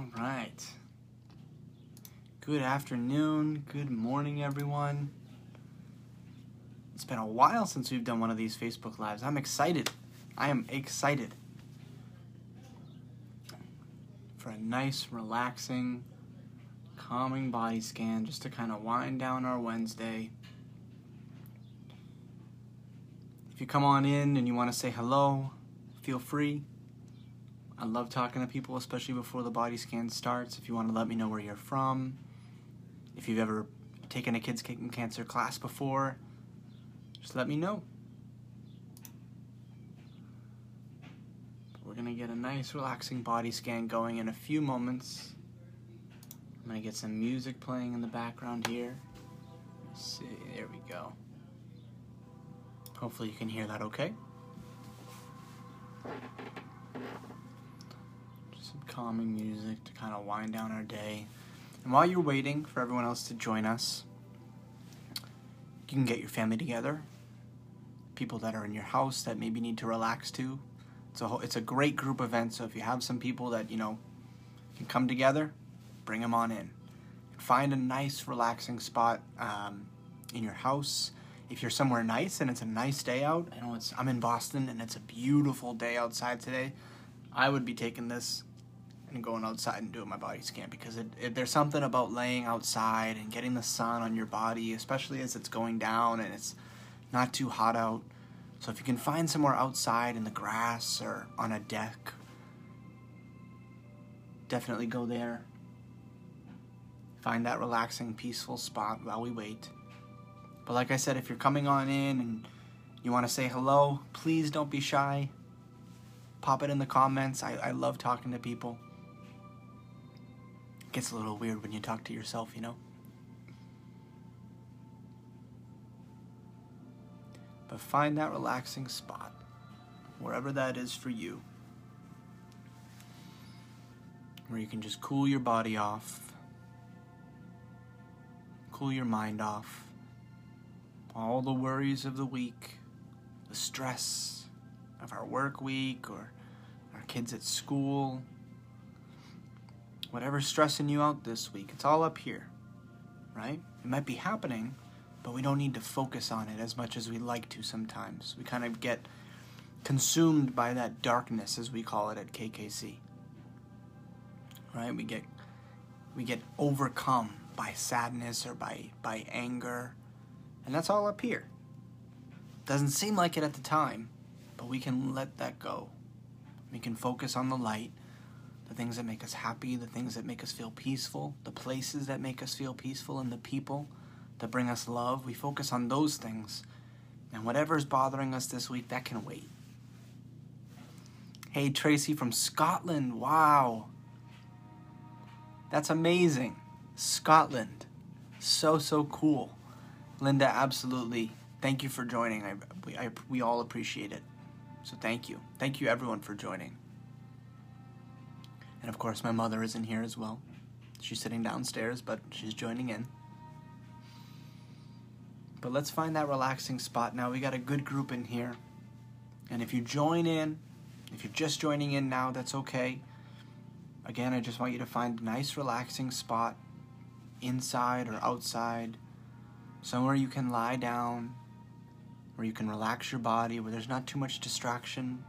All right. Good afternoon, good morning, everyone. It's been a while since we've done one of these Facebook Lives. I'm excited. I am excited for a nice, relaxing, calming body scan just to kind of wind down our Wednesday. If you come on in and you want to say hello, feel free. I love talking to people, especially before the body scan starts. If you want to let me know where you're from, if you've ever taken a kids kicking cancer class before, just let me know. We're gonna get a nice relaxing body scan going in a few moments. I'm gonna get some music playing in the background here. Let's see, there we go. Hopefully you can hear that okay. Calming music to kind of wind down our day. And while you're waiting for everyone else to join us, you can get your family together. People that are in your house that maybe need to relax too. It's a whole, it's a great group event. So if you have some people that you know can come together, bring them on in. Find a nice relaxing spot um, in your house. If you're somewhere nice and it's a nice day out, I know it's I'm in Boston and it's a beautiful day outside today. I would be taking this and going outside and doing my body scan because it, it, there's something about laying outside and getting the sun on your body, especially as it's going down and it's not too hot out. So if you can find somewhere outside in the grass or on a deck, definitely go there. Find that relaxing, peaceful spot while we wait. But like I said, if you're coming on in and you want to say hello, please don't be shy. Pop it in the comments. I, I love talking to people. Gets a little weird when you talk to yourself, you know? But find that relaxing spot, wherever that is for you, where you can just cool your body off, cool your mind off, all the worries of the week, the stress of our work week or our kids at school, whatever's stressing you out this week, it's all up here, right? It might be happening, but we don't need to focus on it as much as we like to sometimes. We kind of get consumed by that darkness, as we call it at KKC. Right? We get we get overcome by sadness or by by anger, and that's all up here. Doesn't seem like it at the time, but we can let that go. We can focus on the light, the things that make us happy, the things that make us feel peaceful, the places that make us feel peaceful, and the people that bring us love. We focus on those things. And whatever is bothering us this week, that can wait. Hey, Tracy from Scotland. Wow. That's amazing. Scotland. So, so cool. Linda, absolutely. Thank you for joining. I, we, I, we all appreciate it. So, thank you. Thank you, everyone, for joining. And of course, my mother is in here as well. She's sitting downstairs, but she's joining in. But let's find that relaxing spot now. We got a good group in here. And if you join in, if you're just joining in now, that's okay. Again, I just want you to find a nice relaxing spot inside or outside, somewhere you can lie down, where you can relax your body, where there's not too much distraction,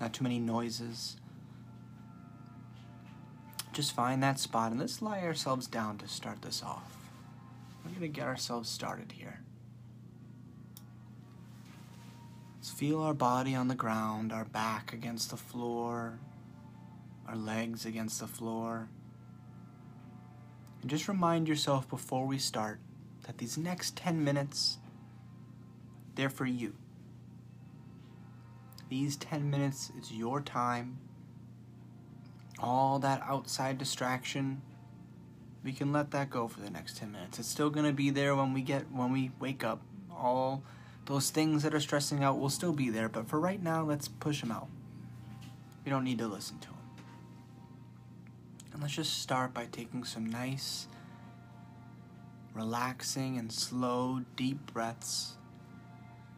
not too many noises. Just find that spot and let's lie ourselves down to start this off. We're going to get ourselves started here. Let's feel our body on the ground, our back against the floor, our legs against the floor. And just remind yourself before we start that these next 10 minutes, they're for you. These 10 minutes, is your time. All that outside distraction, we can let that go for the next 10 minutes. It's still going to be there when we get when we wake up. All those things that are stressing out will still be there, but for right now, let's push them out. We don't need to listen to them. And let's just start by taking some nice relaxing and slow deep breaths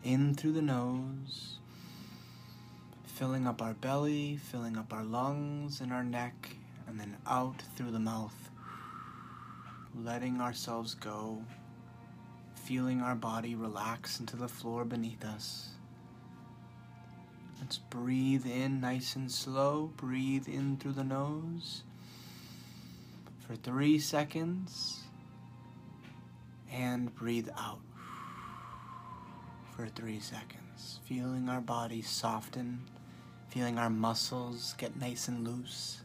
in through the nose, filling up our belly, filling up our lungs and our neck and then out through the mouth, letting ourselves go, feeling our body relax into the floor beneath us. Let's breathe in nice and slow. Breathe in through the nose for three seconds and breathe out for three seconds. Feeling our body soften, feeling our muscles get nice and loose.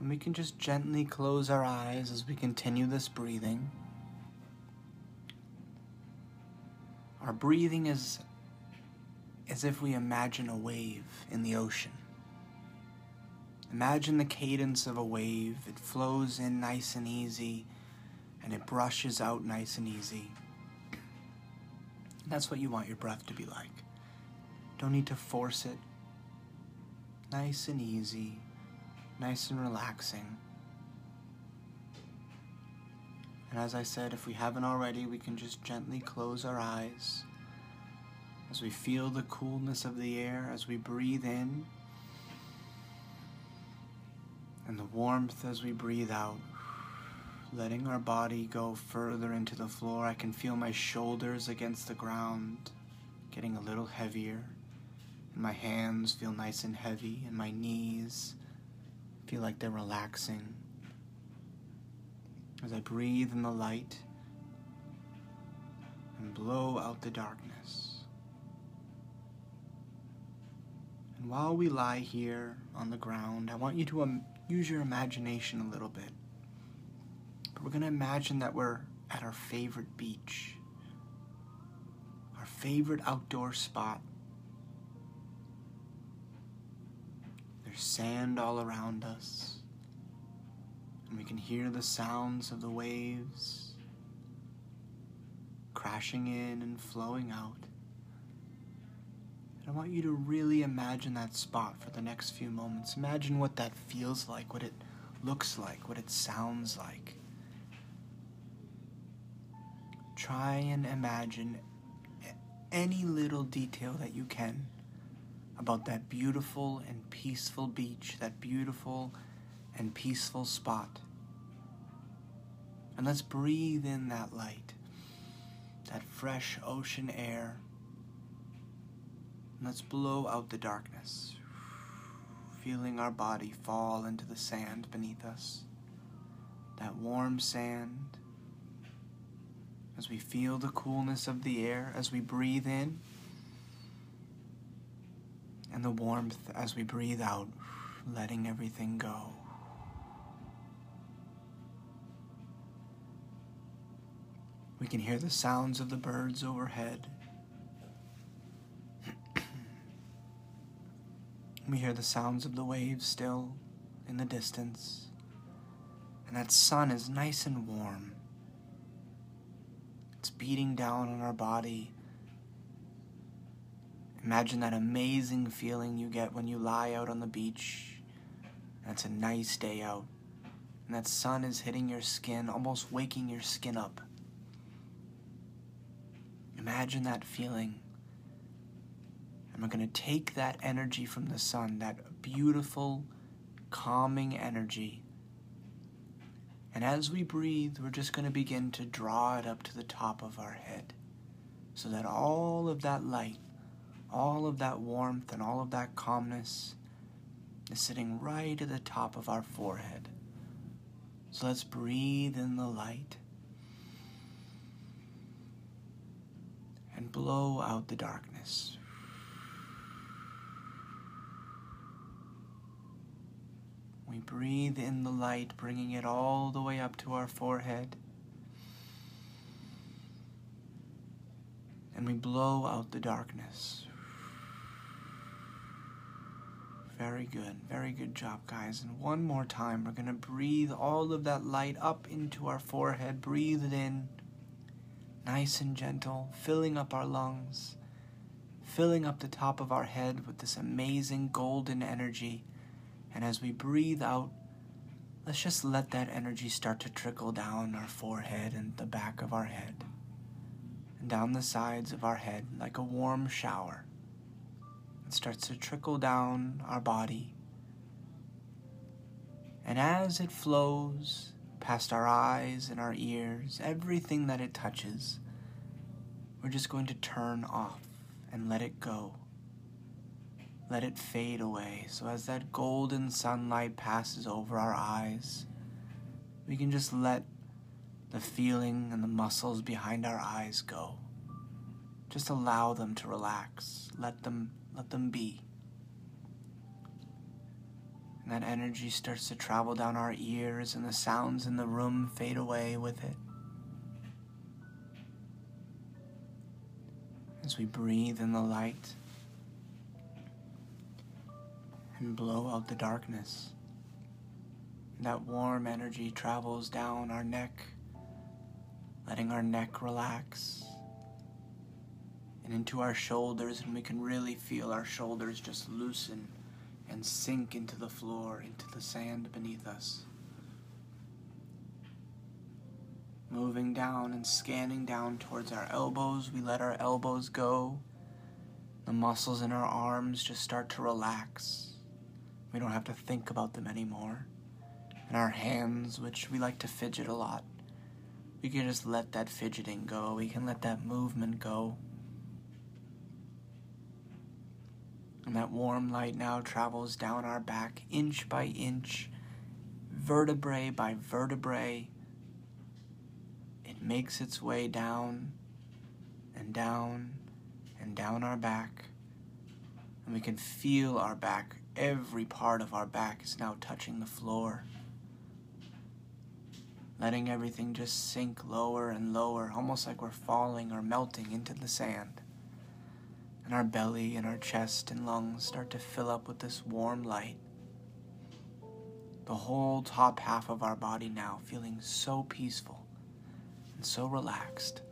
And we can just gently close our eyes as we continue this breathing. Our breathing is as if we imagine a wave in the ocean. Imagine the cadence of a wave. It flows in nice and easy, and it brushes out nice and easy. That's what you want your breath to be like. Don't need to force it. Nice and easy, nice and relaxing. And as I said, if we haven't already, we can just gently close our eyes as we feel the coolness of the air as we breathe in and the warmth as we breathe out. Letting our body go further into the floor. I can feel my shoulders against the ground getting a little heavier. My hands feel nice and heavy, and my knees feel like they're relaxing as I breathe in the light and blow out the darkness. And while we lie here on the ground, I want you to um, use your imagination a little bit. But we're going to imagine that we're at our favorite beach, our favorite outdoor spot. There's sand all around us and we can hear the sounds of the waves crashing in and flowing out. And I want you to really imagine that spot for the next few moments. Imagine what that feels like, what it looks like, what it sounds like. Try and imagine any little detail that you can about that beautiful and peaceful beach, that beautiful and peaceful spot. And let's breathe in that light, that fresh ocean air. And let's blow out the darkness, feeling our body fall into the sand beneath us. That warm sand. As we feel the coolness of the air as we breathe in, and the warmth as we breathe out, letting everything go. We can hear the sounds of the birds overhead. we hear the sounds of the waves still in the distance. And that sun is nice and warm. It's beating down on our body. Imagine that amazing feeling you get when you lie out on the beach. It's a nice day out. And that sun is hitting your skin, almost waking your skin up. Imagine that feeling. And we're going to take that energy from the sun, that beautiful, calming energy. And as we breathe, we're just going to begin to draw it up to the top of our head so that all of that light, all of that warmth, and all of that calmness is sitting right at the top of our forehead. So let's breathe in the light. and blow out the darkness. We breathe in the light, bringing it all the way up to our forehead. And we blow out the darkness. Very good. Very good job, guys. And one more time, we're going to breathe all of that light up into our forehead. Breathe it in nice and gentle, filling up our lungs, filling up the top of our head with this amazing golden energy. And as we breathe out, let's just let that energy start to trickle down our forehead and the back of our head, and down the sides of our head like a warm shower. It starts to trickle down our body. And as it flows past our eyes and our ears, everything that it touches, we're just going to turn off and let it go. Let it fade away. So as that golden sunlight passes over our eyes, we can just let the feeling and the muscles behind our eyes go. Just allow them to relax. Let them let them be. And that energy starts to travel down our ears and the sounds in the room fade away with it. As we breathe in the light and blow out the darkness. That warm energy travels down our neck, letting our neck relax and into our shoulders, and we can really feel our shoulders just loosen and sink into the floor, into the sand beneath us. Moving down and scanning down towards our elbows, we let our elbows go. The muscles in our arms just start to relax. We don't have to think about them anymore and our hands, which we like to fidget a lot. We can just let that fidgeting go. We can let that movement go. And that warm light now travels down our back, inch by inch, vertebrae by vertebrae. It makes its way down and down and down our back. And we can feel our back. Every part of our back is now touching the floor letting everything just sink lower and lower, almost like we're falling or melting into the sand. And our belly and our chest and lungs start to fill up with this warm light. The whole top half of our body now feeling so peaceful and so relaxed.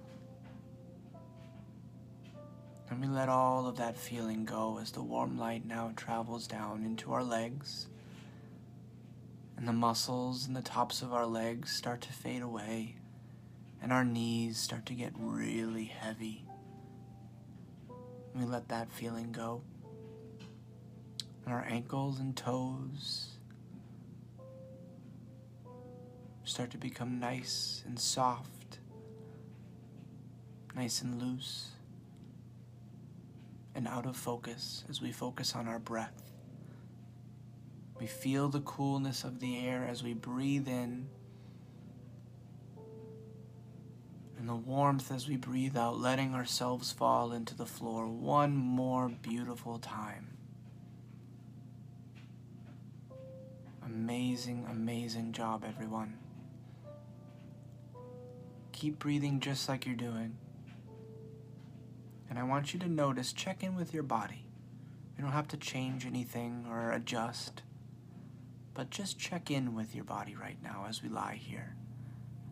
And we let all of that feeling go as the warm light now travels down into our legs and the muscles in the tops of our legs start to fade away, and our knees start to get really heavy. We let that feeling go. And our ankles and toes start to become nice and soft, nice and loose, and out of focus as we focus on our breath. We feel the coolness of the air as we breathe in, and the warmth as we breathe out, letting ourselves fall into the floor one more beautiful time. Amazing, amazing job, everyone. Keep breathing just like you're doing. And I want you to notice, check in with your body. You don't have to change anything or adjust. But just check in with your body right now as we lie here.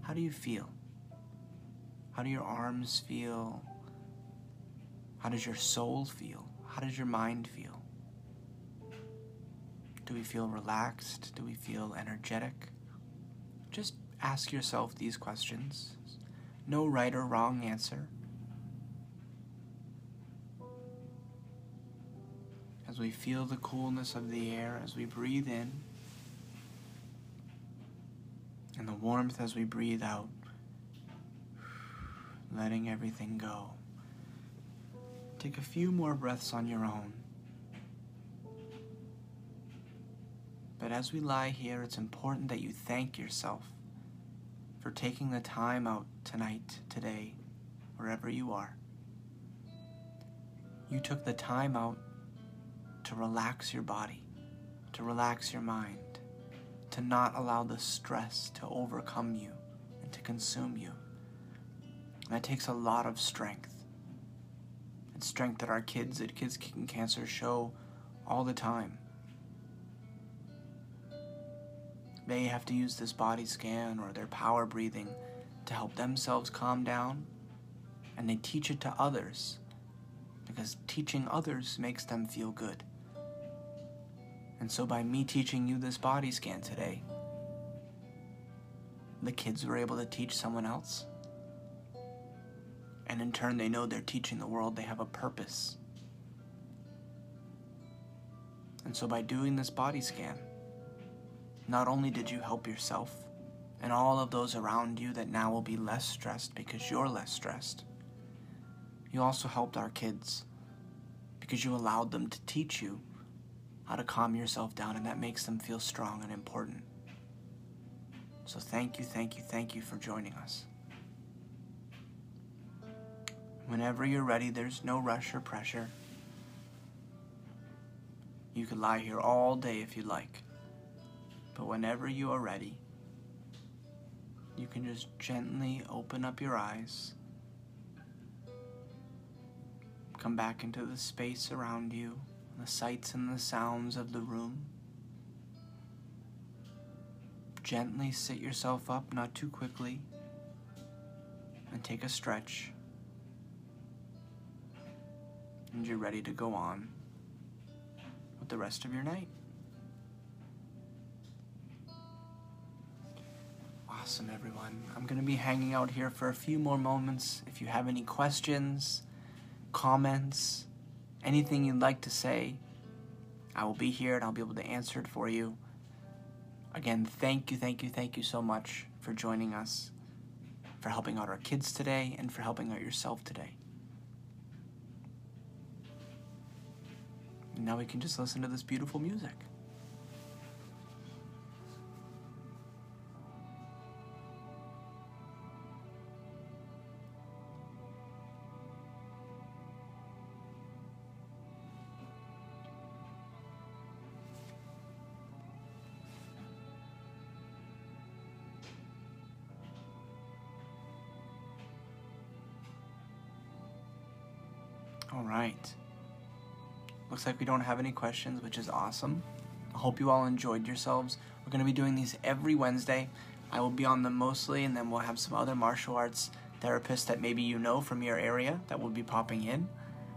How do you feel? How do your arms feel? How does your soul feel? How does your mind feel? Do we feel relaxed? Do we feel energetic? Just ask yourself these questions. No right or wrong answer. As we feel the coolness of the air, as we breathe in, and the warmth as we breathe out, letting everything go. Take a few more breaths on your own. But as we lie here, it's important that you thank yourself for taking the time out tonight, today, wherever you are. You took the time out to relax your body, to relax your mind to not allow the stress to overcome you and to consume you. And that takes a lot of strength. It's strength that our kids at Kids Kicking Cancer show all the time. They have to use this body scan or their power breathing to help themselves calm down, and they teach it to others because teaching others makes them feel good. And so, by me teaching you this body scan today, the kids were able to teach someone else. And in turn, they know they're teaching the world they have a purpose. And so by doing this body scan, not only did you help yourself and all of those around you that now will be less stressed because you're less stressed, you also helped our kids because you allowed them to teach you how to calm yourself down, and that makes them feel strong and important. So, thank you, thank you, thank you for joining us. Whenever you're ready, there's no rush or pressure. You could lie here all day if you like. But whenever you are ready, you can just gently open up your eyes Come back into the space around you, the sights and the sounds of the room. Gently sit yourself up, not too quickly, and take a stretch. And you're ready to go on with the rest of your night. Awesome, everyone. I'm going to be hanging out here for a few more moments. If you have any questions, comments, anything you'd like to say, I will be here and I'll be able to answer it for you. Again, thank you, thank you, thank you so much for joining us, for helping out our kids today, and for helping out yourself today. And now we can just listen to this beautiful music. All right. Looks like we don't have any questions, which is awesome. I hope you all enjoyed yourselves. We're going to be doing these every Wednesday. I will be on them mostly, and then we'll have some other martial arts therapists that maybe you know from your area that will be popping in.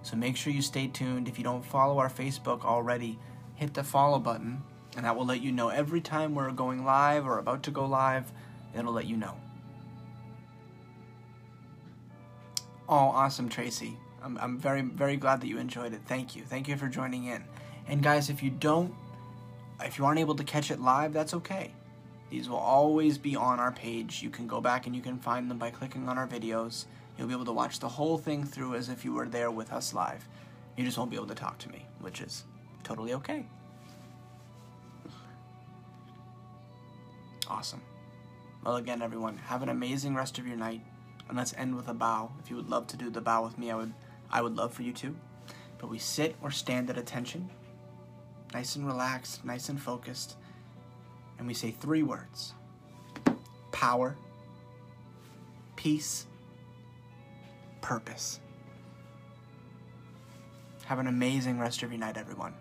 So make sure you stay tuned. If you don't follow our Facebook already, hit the follow button, and that will let you know every time we're going live or about to go live. It'll let you know. Oh, awesome, Tracy. I'm, I'm very, very glad that you enjoyed it. Thank you. Thank you for joining in. And guys, if you don't, if you aren't able to catch it live, that's okay. These will always be on our page. You can go back and you can find them by clicking on our videos. You'll be able to watch the whole thing through as if you were there with us live. You just won't be able to talk to me, which is totally okay. Awesome. Well, again, everyone, have an amazing rest of your night. And let's end with a bow. If you would love to do the bow with me, I would I would love for you to. But we sit or stand at attention, nice and relaxed, nice and focused, and we say three words power, peace, purpose. Have an amazing rest of your night, everyone.